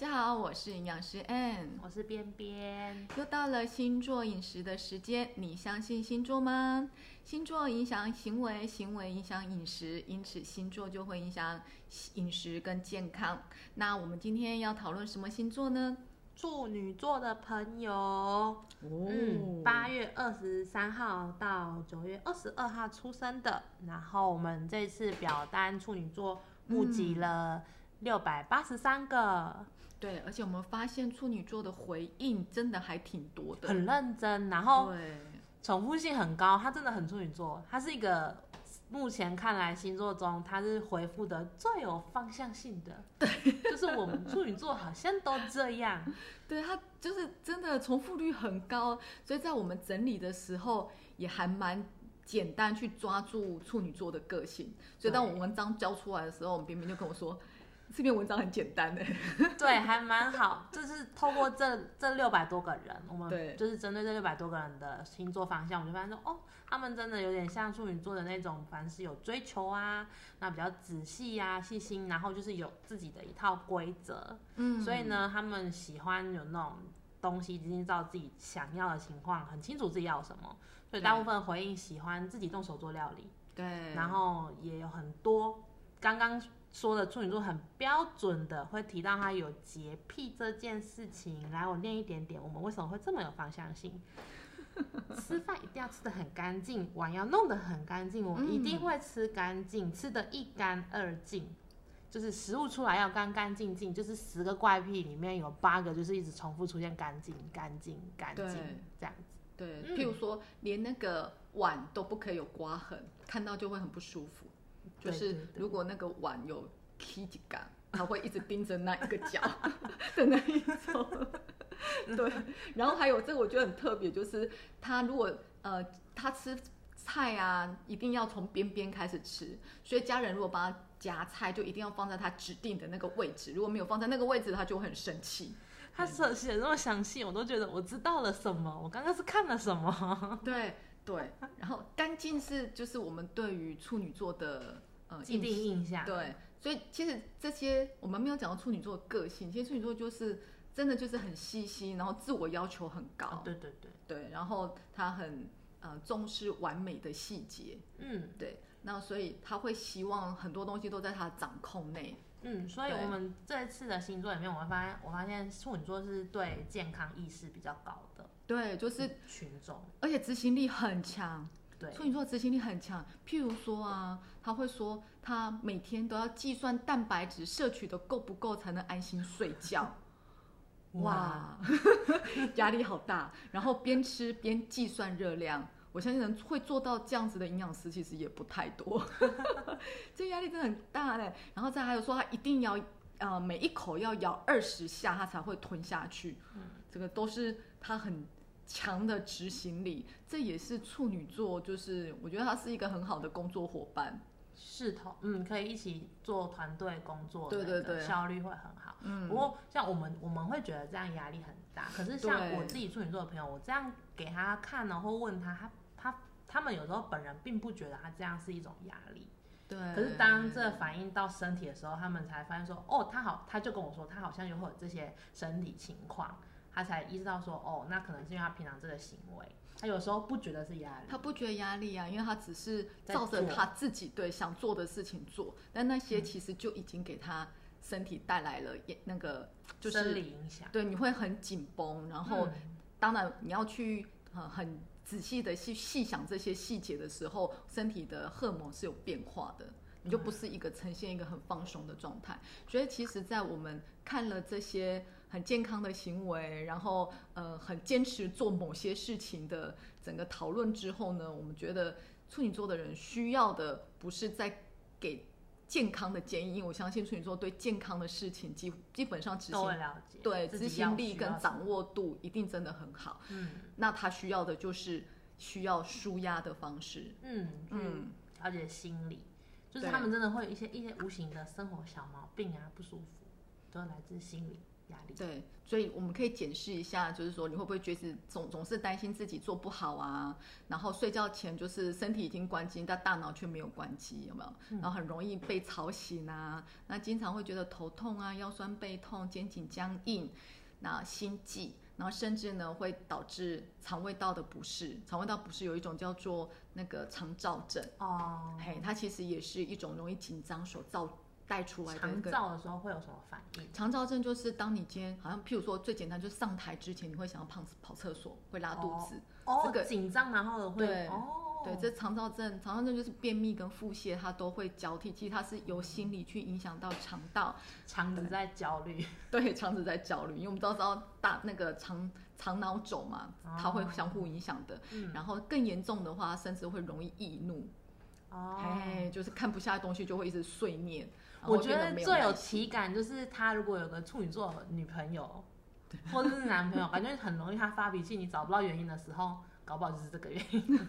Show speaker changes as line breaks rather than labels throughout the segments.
家好，我是营养师 Ann，
我是边边。
又到了星座饮食的时间，你相信星座吗？星座影响行为，行为影响饮食，因此星座就会影响饮食跟健康。那我们今天要讨论什么星座呢？
处女座的朋友，嗯，八月二十三号到九月二十二号出生的。然后我们这次表单处女座募集了六百八十三个，
对，而且我们发现处女座的回应真的还挺多的，
很认真，然后
对，
重复性很高，他真的很处女座，他是一个目前看来星座中他是回复的最有方向性的，对，就是我们处女座好像都这样，
对他就是真的重复率很高，所以在我们整理的时候也还蛮简单去抓住处女座的个性，所以当我文章交出来的时候，我们冰冰就跟我说。这篇文章很简单的，
对，还蛮好。就是透过这这六百多个人，我
对
们就是针对这六百多个人的星座方向，我就发现说，哦，他们真的有点像处女座的那种，凡是有追求啊，那比较仔细呀、细心，然后就是有自己的一套规则。
嗯，
所以呢，他们喜欢有那种东西，已经知道自己想要的情况，很清楚自己要什么。所以大部分回应喜欢自己动手做料理，
对，
然后也有很多刚刚说的处女座很标准的会提到他有洁癖这件事情。来，我念一点点，我们为什么会这么有方向性？吃饭一定要吃的很干净，碗要弄得很干净，我一定会吃干净，吃的一干二净。就是食物出来要干干净净，就是十个怪癖里面有八个就是一直重复出现干净、干净、干净
对
这样子。
对，
嗯
譬如说连那个碗都不可以有刮痕，看到就会很不舒服。就是如果那个碗有踢几杆，他会一直盯着那一个角 的那一种。对，然后还有这个我觉得很特别，就是他如果呃他吃菜啊，一定要从边边开始吃，所以家人如果帮他夹菜，就一定要放在他指定的那个位置，如果没有放在那个位置，他就很生气。
他写写的那么详细，我都觉得我知道了什么，我刚刚是看了什么。
对对，然后干净是就是我们对于处女座的呃
既定印象，
对，所以其实这些我们没有讲到处女座的个性，其实处女座就是真的就是很细心，然后自我要求很高，
啊，对对对，
对，然后他很呃重视完美的细节，
嗯。
对，那所以他会希望很多东西都在他的掌控内，
嗯，所以我们这次的星座里面，我会发现，我发现处女座是对健康意识比较高的
对，就是
群众，
而且执行力很强，
对，
处女座执行力很强，譬如说啊，他会说他每天都要计算蛋白质摄取的够不够才能安心睡觉。哇，压力好大，然后边吃边计算热量，我相信能会做到这样子的营养师其实也不太多，这压力真的很大嘞。然后再还有说他一定要呃每一口要咬二十下，他才会吞下去，这个都是他很强的执行力，这也是处女座，就是我觉得他是一个很好的工作伙伴。
是同，嗯，可以一起做团队工作，
对对对
效率会很好。
嗯
不过像我们，我们会觉得这样压力很大。可是像我自己处女座的朋友，我这样给他看呢，或问他，他他他们有时候本人并不觉得他这样是一种压力。
对，
可是当这反映到身体的时候，他们才发现说，哦，他好，他就跟我说，他好像有会有这些身体情况，他才意识到说，哦，那可能是因为他平常这个行为，他有时候不觉得是压力，
他不觉得压力啊，因为他只是照着他自己对想做的事情做，但那些其实就已经给他身体带来了也那个就是
生理影响。
对，你会很紧绷，然后、
嗯
当然你要去呃很仔细的去细想这些细节的时候，身体的荷尔蒙是有变化的。你就不是一个呈现一个很放松的状态，所以其实，在我们看了这些很健康的行为，然后呃很坚持做某些事情的整个讨论之后呢，我们觉得处女座的人需要的不是在给健康的建议，因为我相信处女座对健康的事情基基本上执
都会
行
了解，
对执行力跟掌握度一定真的很好。
嗯
那他需要的就是需要舒压的方式。
嗯
嗯
嗯，了解心理，就是他们真的会有一些一些无形的生活小毛病啊，不舒服，都来自心理。压力。
对，所以我们可以检视一下，就是说你会不会觉得总总是担心自己做不好啊，然后睡觉前就是身体已经关机，但大脑却没有关机，有没有？然后很容易被吵醒啊，那经常会觉得头痛啊、腰酸背痛、肩颈僵硬，那心悸。然后甚至呢会导致肠胃道的不适，肠胃道不适有一种叫做那个肠燥症
哦，
嘿，它其实也是一种容易紧张所造带出来
肠
个。
燥的时候会有什么反应？
肠燥症就是当你今天好像，譬如说最简单，就是上台之前你会想要跑跑厕所，会拉肚子。
哦，
这个
紧张然后会
对
哦，
对，这肠燥症，肠燥症就是便秘跟腹泻，它都会交替。其实它是由心理去影响到肠道，
肠子在焦虑。
对，肠子在焦虑，因为我们都知道大那个肠肠脑轴嘛，它会相互影响的。
嗯
然后更严重的话，甚至会容易易怒，
哦，
哎、就是看不下的东西就会一直碎念。
我觉得最有体感就是他如果有个处女座女朋友，或者是男朋友，感觉很容易他发脾气，你找不到原因的时候，搞不好就是这个原因。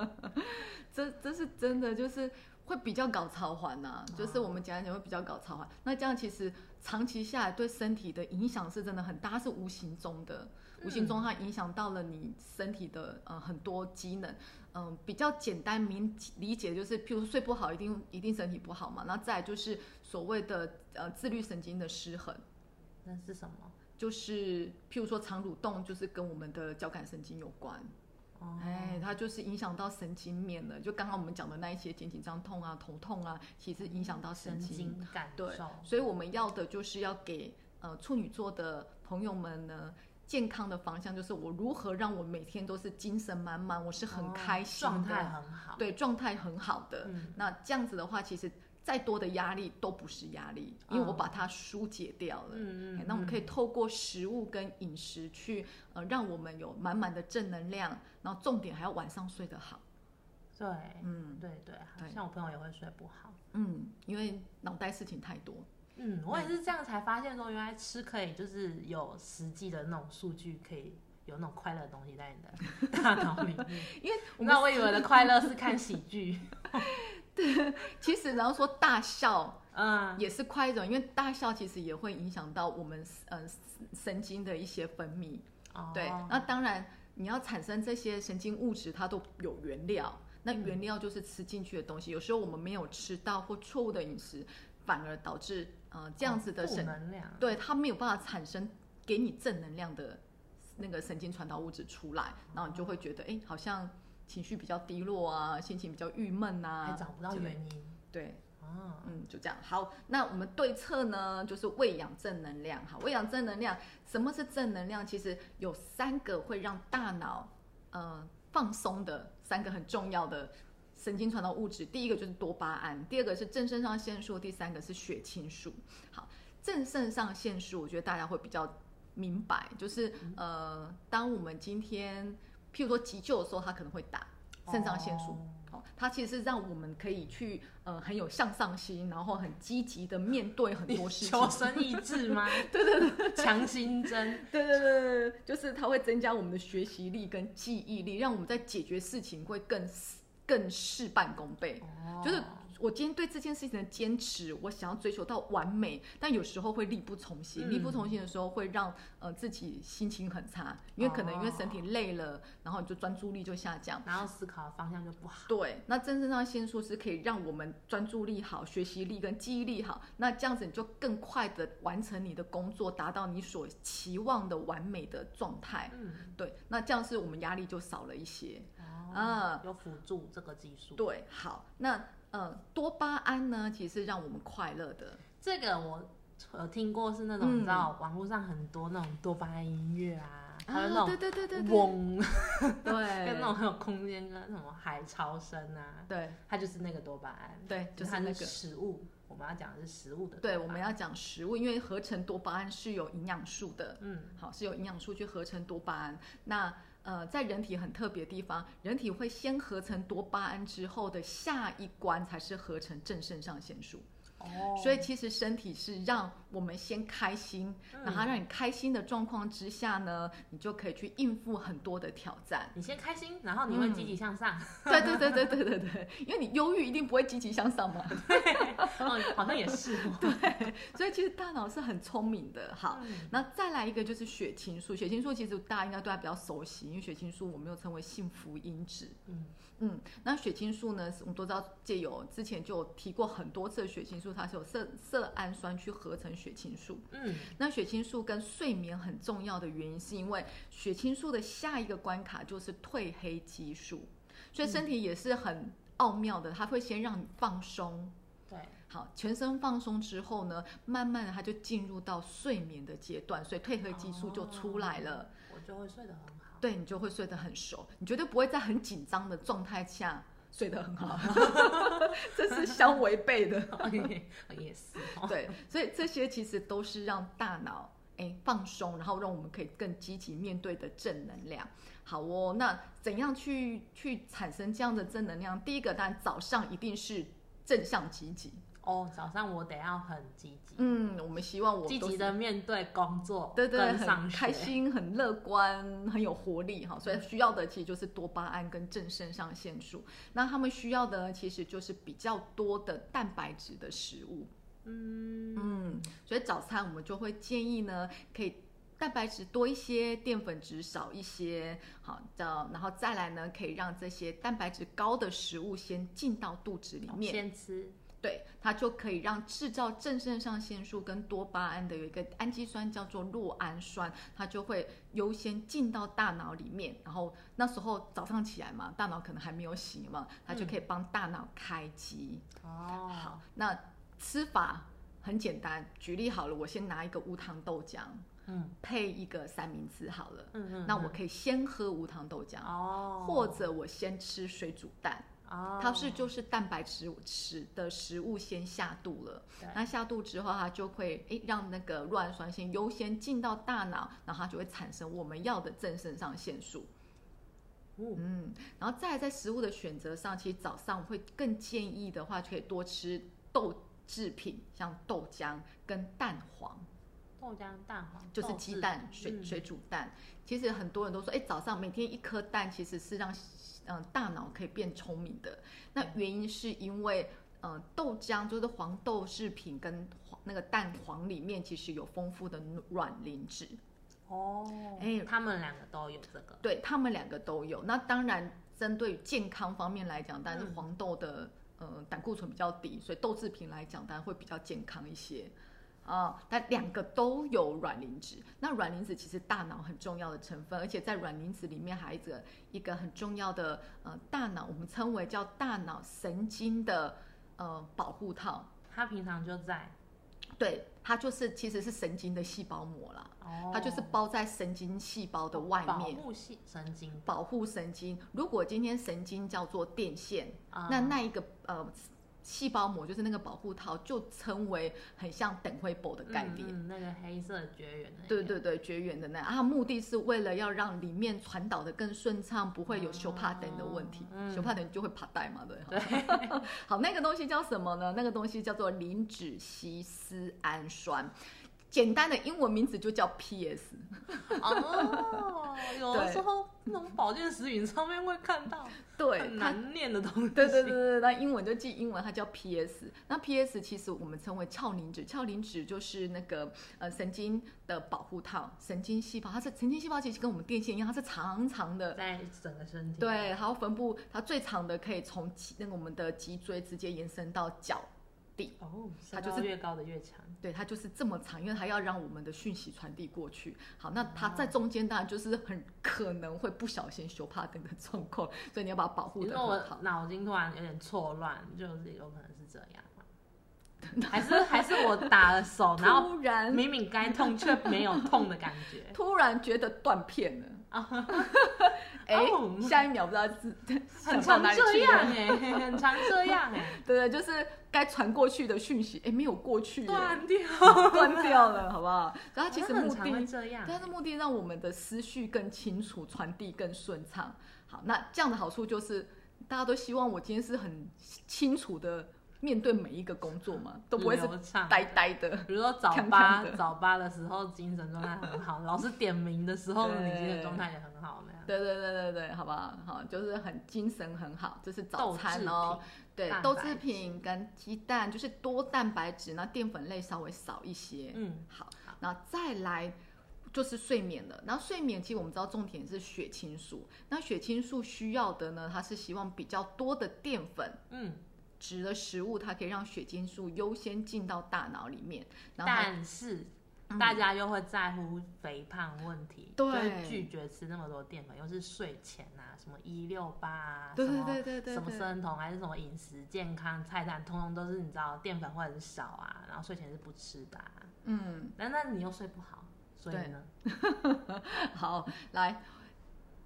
这这是真的，就是会比较搞超环呐、就是我们讲一讲会比较搞超环。那这样其实长期下来对身体的影响是真的很大，它是无形中的，无形中它影响到了你身体的呃很多机能。嗯、比较简单明理解就是，譬如睡不好，一定一定身体不好嘛。那再就是所谓的呃自律神经的失衡。
那是什么？
就是譬如说肠蠕动，就是跟我们的交感神经有关。
哦，
哎，它就是影响到神经面了。就刚刚我们讲的那一些肩紧张痛啊、头痛啊，其实影响到神
神
经。
感受对。
所以我们要的就是要给呃处女座的朋友们呢。健康的方向就是我如何让我每天都是精神满满，我是很
哦
开心的，
状态很好。
对，状态很好的。
嗯
那这样子的话，其实再多的压力都不是压力，因为我把它疏解掉了。
嗯嗯
哎那我们可以透过食物跟饮食去呃，让我们有满满的正能量，然后重点还要晚上睡得好。
对，
嗯
对对，好
对
像我朋友也会睡不好。
嗯，因为脑袋事情太多。
嗯，我也是这样才发现说，原来吃可以就是有实际的那种数据，可以有那种快乐的东西在你的 大脑里面。
因为我们
那我以为的快乐是看喜剧，
其实然后说大笑
嗯，
也是快一种，因为大笑其实也会影响到我们呃神经的一些分泌。
哦
对，那当然你要产生这些神经物质，它都有原料。那原料就是吃进去的东西，有时候我们没有吃到或错误的饮食，反而导致呃这样子的
负
神，
能量，
对它没有办法产生给你正能量的那个神经传导物质出来，然后你就会觉得哎，好像情绪比较低落啊，心情比较郁闷啊，
还找不到原因。
对，
啊，
嗯，就这样。好，那我们对策呢，就是喂养正能量。哈，喂养正能量，什么是正能量？其实有三个会让大脑呃放松的三个很重要的神经传导物质。第一个就是多巴胺，第二个是正肾上腺素，第三个是血清素。好，正肾上腺素，我觉得大家会比较明白，就是呃，当我们今天譬如说急救的时候，它可能会打肾上腺素。
哦
哦，它其实是让我们可以去呃很有向上心，然后很积极的面对很多事情。
求生意志吗？对对对，强心针。
对对对对对，就是它会增加我们的学习力跟记忆力，让我们在解决事情会更更事半功倍。
哦
就是我今天对这件事情的坚持，我想要追求到完美，但有时候会力不从心。
嗯
力不从心的时候，会让呃自己心情很差，因为可能因为身体累了，然后你就专注力就下降。
然后思考的方向就不好。
对，那正肾上腺素是可以让我们专注力好、学习力跟记忆力好，那这样子你就更快的完成你的工作，达到你所期望的完美的状态。
嗯，
对，那这样是我们压力就少了一些。
哦，
啊
有辅助这个技术。
对，好，那呃，多巴胺呢，其实是让我们快乐的。
这个我呃听过，是那种、
嗯
你知道网络上很多那种多巴胺音乐啊，还有那种
对对对对，
嗡，
对，
跟那种很有空间跟什么海潮声啊，
对
它就是那个多巴胺，
对，就
就是它
那个。
食物。我们要讲的是食物的
对，我们要讲食物，因为合成多巴胺是有营养素的。
嗯
好，是有营养素去合成多巴胺。那呃，在人体很特别的地方，人体会先合成多巴胺之后的下一关才是合成正肾上腺素。
哦，
所以其实身体是让我们先开心，
嗯
然后让你开心的状况之下呢，你就可以去应付很多的挑战。
你先开心，然后你会积极向上，
对对对对对对对，因为你忧郁一定不会积极向上嘛。
哦，好像也是 对。
所以其实大脑是很聪明的。好，
嗯
那再来一个就是血清素。血清素其实大家应该对它比较熟悉，因为血清素我们又称为幸福因子。
嗯
嗯，那血清素呢，我们都知道借由之前就提过很多次的血清素，它是有色色氨酸去合成血清素。
嗯，
那血清素跟睡眠很重要的原因，是因为血清素的下一个关卡就是褪黑激素，所以身体也是很奥妙的，它会先让你放松。
对，
好，全身放松之后呢，慢慢的它就进入到睡眠的阶段，所以褪黑激素就出来了，
我就会睡得很好。
对你就会睡得很熟，你绝对不会在很紧张的状态下睡得很好，这是相违背的。
也是哦。
对，所以这些其实都是让大脑哎放松，然后让我们可以更积极面对的正能量。好哦，那怎样去去产生这样的正能量？第一个，当然早上一定是正向积极。
哦，早上我得要很积极，
嗯，我们希望我
积极的面对工作，
对对，很开。心、很乐观、很有活力哈，所以需要的其实就是多巴胺跟正肾上腺素。那他们需要的呢，其实就是比较多的蛋白质的食物。
嗯
嗯，所以早餐我们就会建议呢，可以蛋白质多一些，淀粉质少一些，好的，然后再来呢，可以让这些蛋白质高的食物先进到肚子里面。
先吃，
对，它就可以让制造正肾上腺素跟多巴胺的有一个氨基酸叫做酪氨酸，它就会优先进到大脑里面。然后那时候早上起来嘛，大脑可能还没有醒嘛，它就可以帮大脑开机。
哦，
好，那吃法很简单，举例好了，我先拿一个无糖豆浆
嗯
配一个三明治好了，
嗯嗯，
那我可以先喝无糖豆浆，
哦，
或者我先吃水煮蛋。
哦，
它是就是蛋白质食的食物先下肚了，那下肚之后，它就会诶让那个酪氨酸先优先进到大脑，然后它就会产生我们要的正肾上腺素。
嗯
嗯，然后再来在食物的选择上，其实早上我会更建议的话，就可以多吃豆制品，像豆浆跟蛋黄，
豆浆、蛋黄
就是鸡蛋、水
嗯。
水煮蛋。其实很多人都说，哎，早上每天一颗蛋其实是让嗯大脑可以变聪明的。那原因是因为嗯豆浆就是黄豆制品跟黄那个蛋黄里面其实有丰富的卵磷脂。
哦，
哎
他们两个都有这个，
对他们两个都有。那当然，针对健康方面来讲，但是
嗯
黄豆的、呃胆固醇比较低，所以豆制品来讲，当然会比较健康一些。啊，但两个都有卵磷脂。那卵磷脂其实大脑很重要的成分，而且在卵磷脂里面还有一个很重要的呃大脑，我们称为叫大脑神经的呃保护套。
它平常就在，
对，它就是其实是神经的细胞膜啦，
哦，
它就是包在神经细胞的外
保
面。
护系神经，
保护神经。如果今天神经叫做电线，
啊
那那一个呃细胞膜就是那个保护套，就称为很像等灰箔的概念。
嗯嗯那个黑色绝缘的，
对，对对，绝缘的那啊，目的是为了要让里面传导的更顺畅，不会有修帕等的问题。
嗯
修帕等就会爬带嘛，对。好，那个东西叫什么呢？那个东西叫做磷脂烯丝氨酸，简单的英文名字就叫 PS。
哦，有时候 那种保健食品上面会看到
对，
很难念的东西，
对对对对，那英文就记英文，它叫 PS。那 PS 其实我们称为鞘磷脂，鞘磷脂就是那个呃神经的保护套，神经细胞，它是神经细胞，其实跟我们电线一样，它是长长的。
在整个身体，
对，然后分布它最长的可以从脊那个我们的脊椎直接延伸到脚底，
哦，
它就是
越高的越强，
对，它就是这么长，因为它要让我们的讯息传递过去。好，那它在中间当然就是很可能会不小心修帕等的状况，所以你要把它保护的很好。
脑筋突然有点错乱，就是有可能是这样吗？还是还是我打了手，然后
突然
明明该痛却没有痛的感觉。
突然觉得断片了。哎、
哦
下一秒不知道是
很常这样
了。
哎、很常这样哎、
对对，就是该传过去的讯息，哎，没有过去耶，
断掉，
断掉了，好不好？然后其实目的，
这样
对，它的目的让我们的思绪更清楚，传递更顺畅。好，那这样的好处就是，大家都希望我今天是很清楚的面对每一个工作嘛，都不会是呆呆的。
比如说早八早八的时候精神状态很好，老师点名的时候你精神状态也很好那样。
对对对对对，好不好？好，就是很精神很好，这是早餐
制
哦。对，豆制品跟鸡蛋就是多蛋白质，那淀粉类稍微少一些。
嗯，
好，然后再来就是睡眠了。然后睡眠其实我们知道重点是血清素，那血清素需要的呢，它是希望比较多的淀粉。
嗯，
质的食物，它可以让血清素优先进到大脑里面，然后
但是大家又会在乎肥胖问题，
对
就会拒绝吃那么多淀粉，又是睡前啊，什么一六八啊，
对对对对对
什么生酮还是什么饮食健康菜单，通通都是你知道淀粉会很少啊，然后睡前是不吃的、啊，
嗯，
那那你又睡不好，所以呢，
好，来，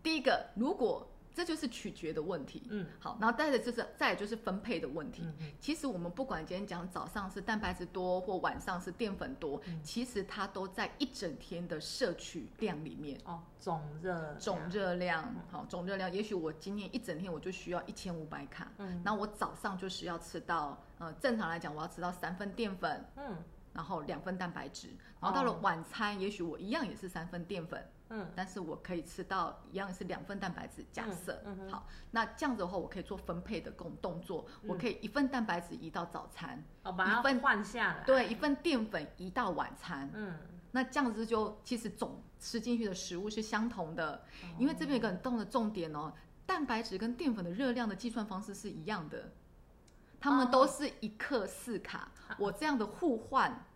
第一个，如果这就是取决的问题，
嗯。
好，然后再来就是再就是分配的问题。其实我们不管今天讲早上是蛋白质多或晚上是淀粉多，
嗯。
其实它都在一整天的摄取量里面。
哦，总热
总
量
热量，好，总热量，也许我今天一整天我就需要一千五百卡，
嗯。
那我早上就是要吃到，呃，正常来讲我要吃到三份淀粉，
嗯
然后两份蛋白质，然后到了
哦
晚餐，也许我一样也是三份淀粉，
嗯
但是我可以吃到一样是两份蛋白质。假设、好，那这样子的话，我可以做分配的动动作，
嗯
我可以一份蛋白质移到早餐，
哦，把它
一份
换下来，
对，一份淀粉移到晚餐。
嗯，
那这样子就其实总吃进去的食物是相同的，因为这边有一个很重的重点哦，蛋白质跟淀粉的热量的计算方式是一样的，它们都是一克四卡，我这样的互换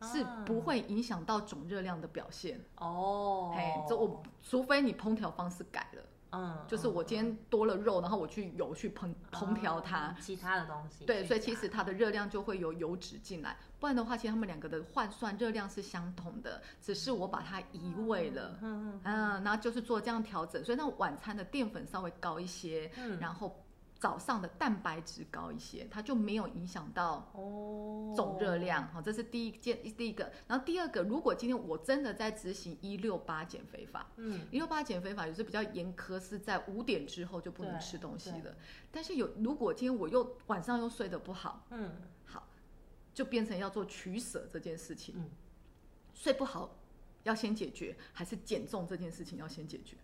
是不会影响到总热量的表现。
哦，
嘿，这我除非你烹调方式改了，
嗯，
就是我今天多了肉，然后我去油去烹烹调它
哦，其他的东西，
对，所以其
加
实它的热量就会有油脂进来，不然的话，其实他们两个的换算热量是相同的，只是我把它移位了。
嗯嗯。
嗯，然后就是做这样调整，所以那晚餐的淀粉稍微高一些，
嗯。
然后早上的蛋白质高一些，它就没有影响到
哦，
总热量。好，这是第一件，第一个。然后第二个，如果今天我真的在执行一六八减肥法，
嗯
一六八减肥法也是比较严苛，是在五点之后就不能吃东西
对
了。但是有，如果今天我又晚上又睡得不好，
嗯
好，就变成要做取舍这件事情。
嗯
睡不好要先解决，还是减重这件事情要先解决？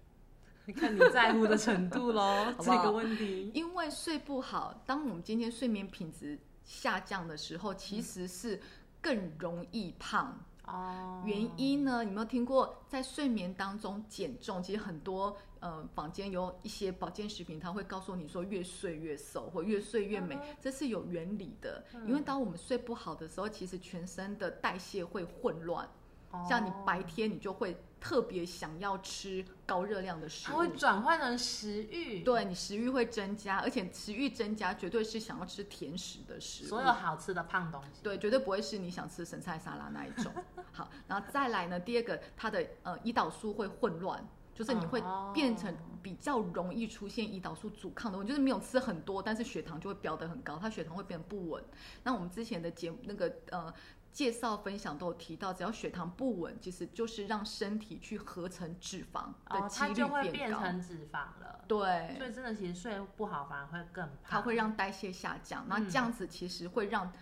看你在乎的程度喽，
好不好
这个问题。
因为睡不好，当我们今天睡眠品质下降的时候，其实是更容易胖。
哦，
原因呢？有没有听过在睡眠当中减重？其实很多呃坊间有一些保健食品，它会告诉你说越睡越瘦或越睡越美，这是有原理的。因为当我们睡不好的时候，其实全身的代谢会混乱，
哦
像你白天你就会特别想要吃高热量的食物
它会。转换成食欲，，
对你食欲会增加，而且食欲增加绝对是想要吃甜食的食物。
所有好吃的胖东西，
对，绝对不会是你想吃生菜沙拉那一种。好，然后再来呢，第二个，它的呃胰岛素会混乱，就是你会
哦
变成比较容易出现胰岛素阻抗的问题，就是没有吃很多，但是血糖就会飙得很高，它血糖会变得不稳。那我们之前的节目那个呃。介绍分享都有提到，只要血糖不稳，其实就是让身体去合成脂肪的
哦，
几率
它就会
变高。
变成脂肪了。
对，
所以真的，其实睡不好反而会更胖。
它会让代谢下降，那
嗯
这样子其实会让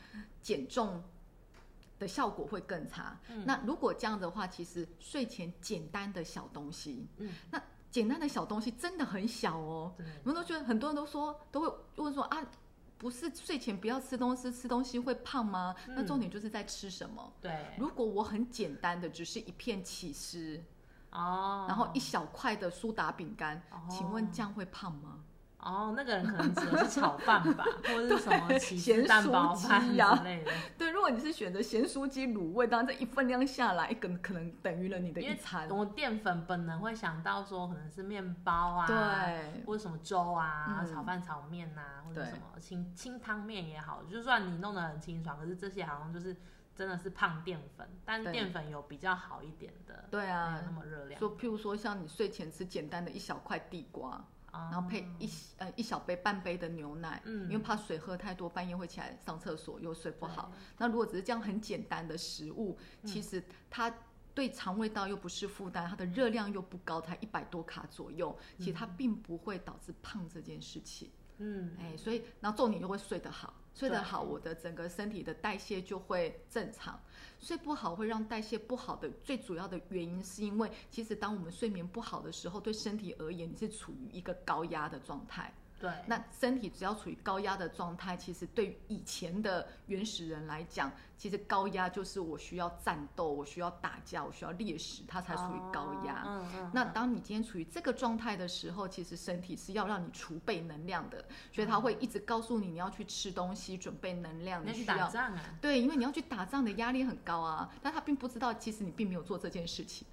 减重的效果会更差。
嗯
那如果这样的话，其实睡前简单的小东西，
嗯
那简单的小东西真的很小哦。
真的
你们都觉得很多人都说都会问说啊，不是睡前不要吃东西，吃东西会胖吗？
嗯
那重点就是在吃什么。
对
如果我很简单的，只是一片起司，
哦，
然后一小块的苏打饼干，
哦
请问这样会胖吗？
哦，那个人可能指的是炒饭吧，或者是什么起
咸
司蛋包
酥
饭
鸡呀
之类的。
对，如果你是选择咸酥鸡卤味，当然这一份量下来，一个可能等于了你的
因为
一餐。
我淀粉本能会想到说可能是面包啊，
对
或者什么粥啊、
嗯
炒饭、炒面呐、或者什么清清汤面也好，就算你弄得很清爽，可是这些好像就是真的是胖淀粉，但
对
淀粉有比较好一点的，
对啊
没有那么热量。
就，譬如说，像你睡前吃简单的一小块地瓜，
然
然后配一呃一小杯半杯的牛奶，
嗯
因为怕水喝太多，半夜会起来上厕所又睡不好。那如果只是这样很简单的食物，
嗯
其实它对肠胃道又不是负担，它的热量又不高，才一百多卡左右，其实它并不会导致胖这件事情。
嗯，
哎，所以然后重点就会睡得好，睡得好，我的整个身体的代谢就会正常。睡不好会让代谢不好的最主要的原因，是因为其实当我们睡眠不好的时候，对身体而言，你是处于一个高压的状态。
对，
那身体只要处于高压的状态，其实对以前的原始人来讲，其实高压就是我需要战斗，我需要打架，我需要猎食，它才属于高压。
哦嗯嗯，
那当你今天处于这个状态的时候，其实身体是要让你储备能量的，所以它会一直告诉你你要去吃东西，准备能量，
你要去。打仗啊，
对，因为你要去打仗的压力很高啊，但他并不知道，其实你并没有做这件事情。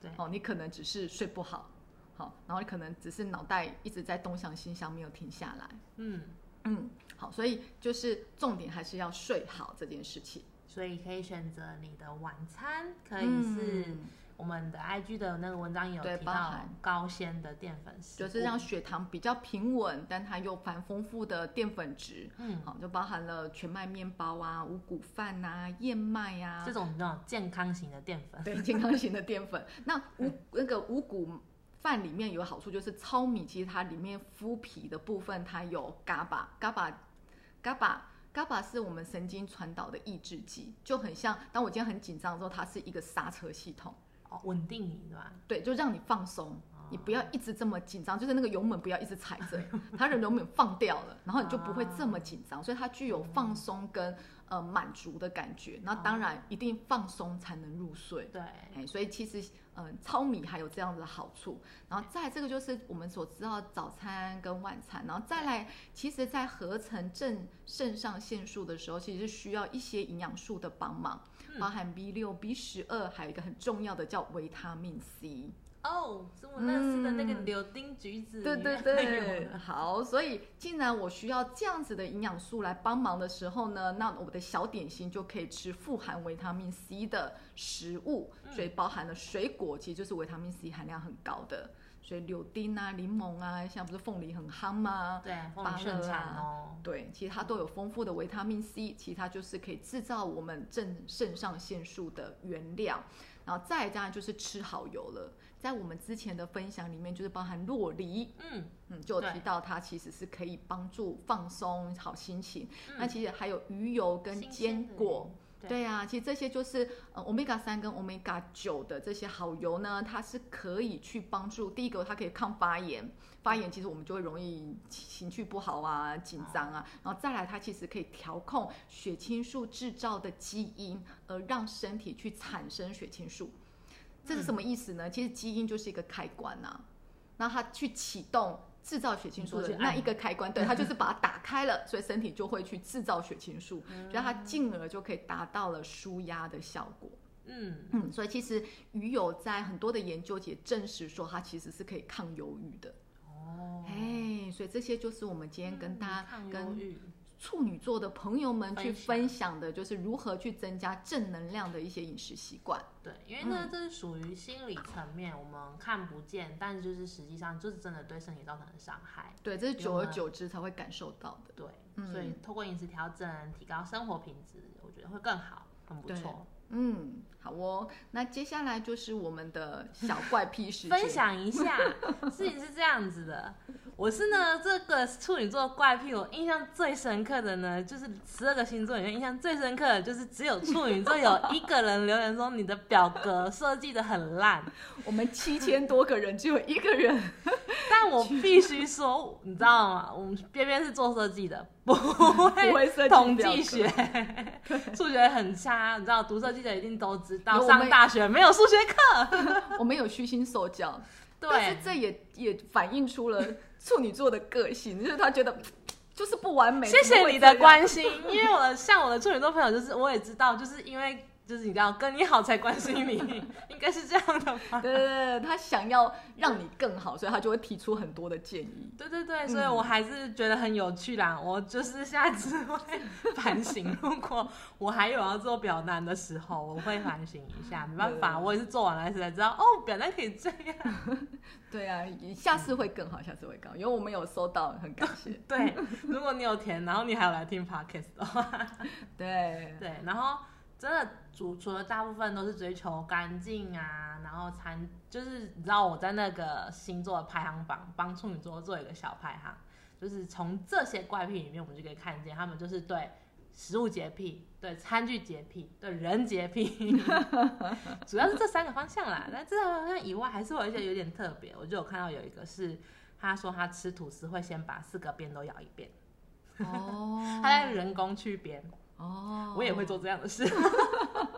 对
哦，你可能只是睡不好，好，然后你可能只是脑袋一直在东想西想，没有停下来。
嗯，
嗯，好，所以就是重点还是要睡好这件事情。
所以可以选择你的晚餐，可以是
嗯
我们的 IG 的那个文章也有提到高纤的淀粉
就是让血糖比较平稳，但它又含丰富的淀粉质。
嗯，
好，就包含了全麦面包啊、五谷饭啊、燕麦啊
这，种那种健康型的淀粉，
对健康型的淀粉。那五那个五谷饭里面有好处，就是糙米其实它里面麸皮的部分它有 GABA，GABA，GABA。GABA 是我们神经传导的抑制剂，就很像当我今天很紧张的时候，它是一个刹车系统，
哦，稳定你对吧？
对，就让你放松，你不要一直这么紧张，就是那个油门不要一直踩着，它的油门放掉了，然后你就不会这么紧张，所以它具有放松跟呃满足的感觉。那当然一定放松才能入睡。
对，
哎，所以其实，嗯、糙米还有这样子的好处，然后再这个就是我们所知道的早餐跟晚餐，然后再来，其实，在合成正肾上腺素的时候，其实是需要一些营养素的帮忙，
嗯。
包含 B 六、B 十二，还有一个很重要的叫维他命 C。
哦，是我认识的那个
嗯。
柳丁橘子，
对对对，好，所以既然我需要这样子的营养素来帮忙的时候呢，那我的小点心就可以吃富含维他命 C 的食物，所以包含了水果，其实就是维他命 C 含量很高的，所以柳丁啊、柠檬啊，现在不是凤梨很夯吗？
对，凤
芭
梨盛
乐
产
啊
哦，
对，其实它都有丰富的维他命 C，其实它就是可以制造我们正肾上腺素的原料。然后再来当然就是吃好油了，在我们之前的分享里面，就是包含洛梨，
嗯，
嗯，就有提到它其实是可以帮助放松好心情。
嗯
那其实还有鱼油跟坚果。
对
对啊，其实这些就是呃，omega 三跟 omega 九的这些好油呢，它是可以去帮助第一个，它可以抗发炎，发炎其实我们就会容易情绪不好啊、紧张啊，然后再来它其实可以调控血清素制造的基因，而让身体去产生血清素。这是什么意思呢？其实基因就是一个开关呐、那它去启动制造血清素的那一个开关，对，它就是把它打开了，所以身体就会去制造血清素，所以它进而就可以达到了舒压的效果。
嗯，
嗯，所以其实鱼油在很多的研究也证实说，它其实是可以抗忧郁的。
哦，
哎，所以这些就是我们今天跟大家、
抗
处女座的朋友们去
分享
的，就是如何去增加正能量的一些饮食习惯。
对，因为呢，这是属于心理层面，我们看不见，但是就是实际上就是真的对身体造成的伤害。
对，这是久而久之才会感受到的。
对，
嗯
所以透过饮食调整，提高生活品质，我觉得会更好，很不错。
嗯，好哦。那接下来就是我们的小怪癖时间。
分享一下，事情是这样子的，我是呢这个处女座怪癖，我印象最深刻的呢，就是十二个星座里面印象最深刻的就是只有处女座有一个人留言说你的表格设计的很烂，
我们七千多个人，只有一个人。
但我必须说，你知道吗？我们边边是做设计的，不
不会
统计学，数学很差，你知道读设计的一定都知道，上大学没有数学课，
我们有虚心受教，但是
对。
这也也反映出了处女座的个性，就是他觉得 就是不完美。
谢谢你的关心，因为我的像我的处女座朋友，就是我也知道，就是因为就是你知道跟你好才关心你，应该是这样的吧？
对对对，他想要让你更好，所以他就会提出很多的建议。
对对对，所以我还是觉得很有趣啦。我就是下次会反省，如果我还有要做表单的时候，我会反省一下。没办法，我也是做完了才知道，哦，表单可以这样。
对啊，下次会更好，下次会更好，因为我们有收到，很感谢。
对，如果你有填，然后你还有来听 podcast 的话，
对，
对，然后真的除除了大部分都是追求干净啊，然后餐就是你知道我在那个星座的排行榜帮处女座做一个小排行，就是从这些怪癖里面，我们就可以看见他们就是对食物洁癖、对餐具洁癖、对人洁癖，主要是这三个方向啦。那这三个方向以外，还是有一些有点特别。我就有看到有一个是，他说他吃吐司会先把四个边都咬一遍，
哦，
他在人工去边。
哦，
我也会做这样的事，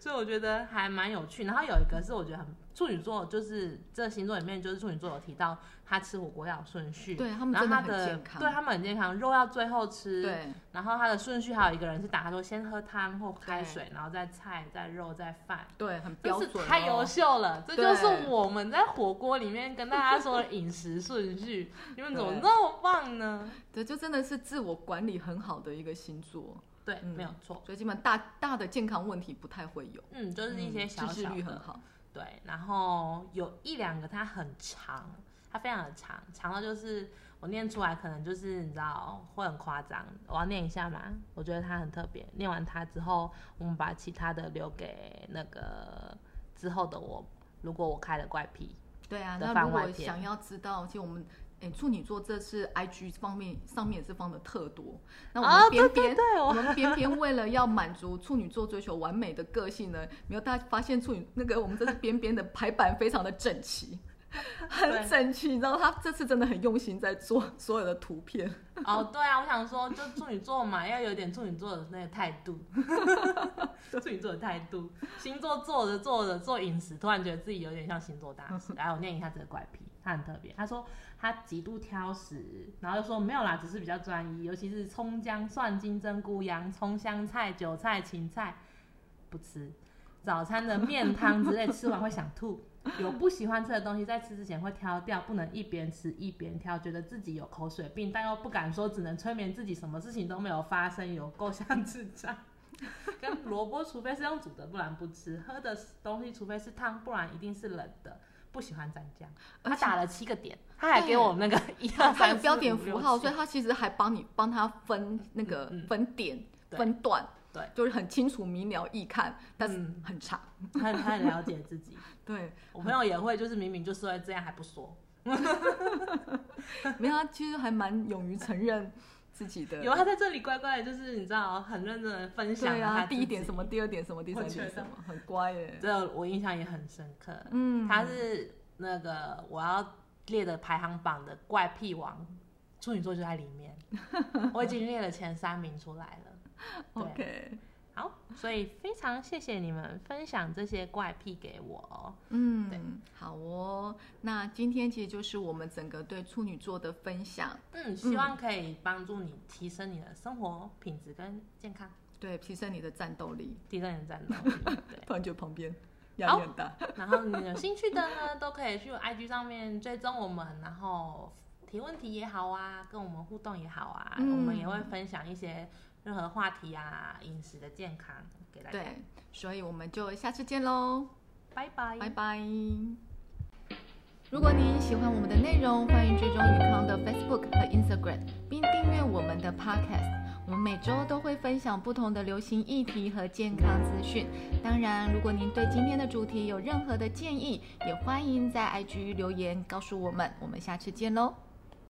所以我觉得还蛮有趣。然后有一个是我觉得很处女座，就是这星座里面就是处女座有提到他吃火锅要有顺序，
对他们
然后他
真的很健康，
对他们很健康，肉要最后吃，
对
然后他的顺序还有一个人是打他说先喝汤或开水，然后再菜、再肉、再饭。
对，很标准、哦，
太优秀了，这就是我们在火锅里面跟大家说的饮食顺序。你们怎么那么棒呢？
对，就真的是自我管理很好的一个星座，
对，
嗯
没有错。
所以基本大大的健康问题不太会有，
嗯，就是一些
嗯
小
自制
小的
率很好，
对，然后有一两个它很长，它非常的长，长到就是我念出来可能就是你知道会很夸张。我要念一下嘛，我觉得它很特别。念完它之后，我们把其他的留给那个之后的我，如果我开了怪癖，
对啊，
的
那如果想要知道，其实我们诶处女座这次 IG 方面上面也是放的特多。那我
啊
们边边、
对我
我们边边为了要满足处女座追求完美的个性呢，没有大家发现处女那个我们这次边边的排版非常的整齐，很
对
整齐。然后他这次真的很用心在做所有的图片。
哦，对啊，我想说，就处女座嘛，要有点处女座的那个态度，处女座的态度。星座做着做着做饮食，突然觉得自己有点像星座大师。来，我念一下这个怪癖，他很特别。他说他极度挑食，然后又说没有啦，只是比较专一，尤其是葱姜蒜金针菇洋葱香菜韭菜芹菜不吃。早餐的面汤之类吃完会想吐，有不喜欢吃的东西在吃之前会挑掉，不能一边吃一边挑，觉得自己有口水病，但又不敢说，只能催眠自己什么事情都没有发生，有够像智障。跟萝卜，除非是用煮的，不然不吃。喝的东西，除非是汤，不然一定是冷的。不喜欢蘸酱，他打了七个点，他还给我那个 一
他
二三
他有标点符号，所以他其实还帮你帮他分那个分点、
对。
分段，
对，
就是很清楚明了易看，但是
嗯。
很长。
他他很了解自己。
对，
我朋友也会，就是明明就是会这样还不说，
没有，他其实还蛮勇于承认自己的。
有他在这里乖乖的，就是你知道很认真的分享
对啊，
了他
第一点什么，第二点什么，第三点什么，很乖耶。
这我印象也很深刻。
嗯，
他是那个我要列的排行榜的怪癖王，处女座就在里面，我已经列了前三名出来了。对
OK，
好，所以非常谢谢你们分享这些怪癖给我。
嗯，好哦。那今天其实就是我们整个对处女座的分享，
嗯，希望可以帮助你提升你的生活品质跟健康，
对，提升你的战斗力。
提升你的战斗力。对。
突然觉得旁边压力很大。
然后你有兴趣的呢，都可以去 IG 上面追踪我们，然后提问题也好啊，跟我们互动也好啊，
嗯
我们也会分享一些任何话题啊，饮食的健康给大家。
对，所以我们就下次见喽，
拜拜，
拜拜。如果您喜欢我们的内容，欢迎追踪宇康的 Facebook 和 Instagram，并订阅我们的 Podcast。我们每周都会分享不同的流行议题和健康资讯。当然，如果您对今天的主题有任何的建议，也欢迎在 IG 留言告诉我们。我们下次见喽。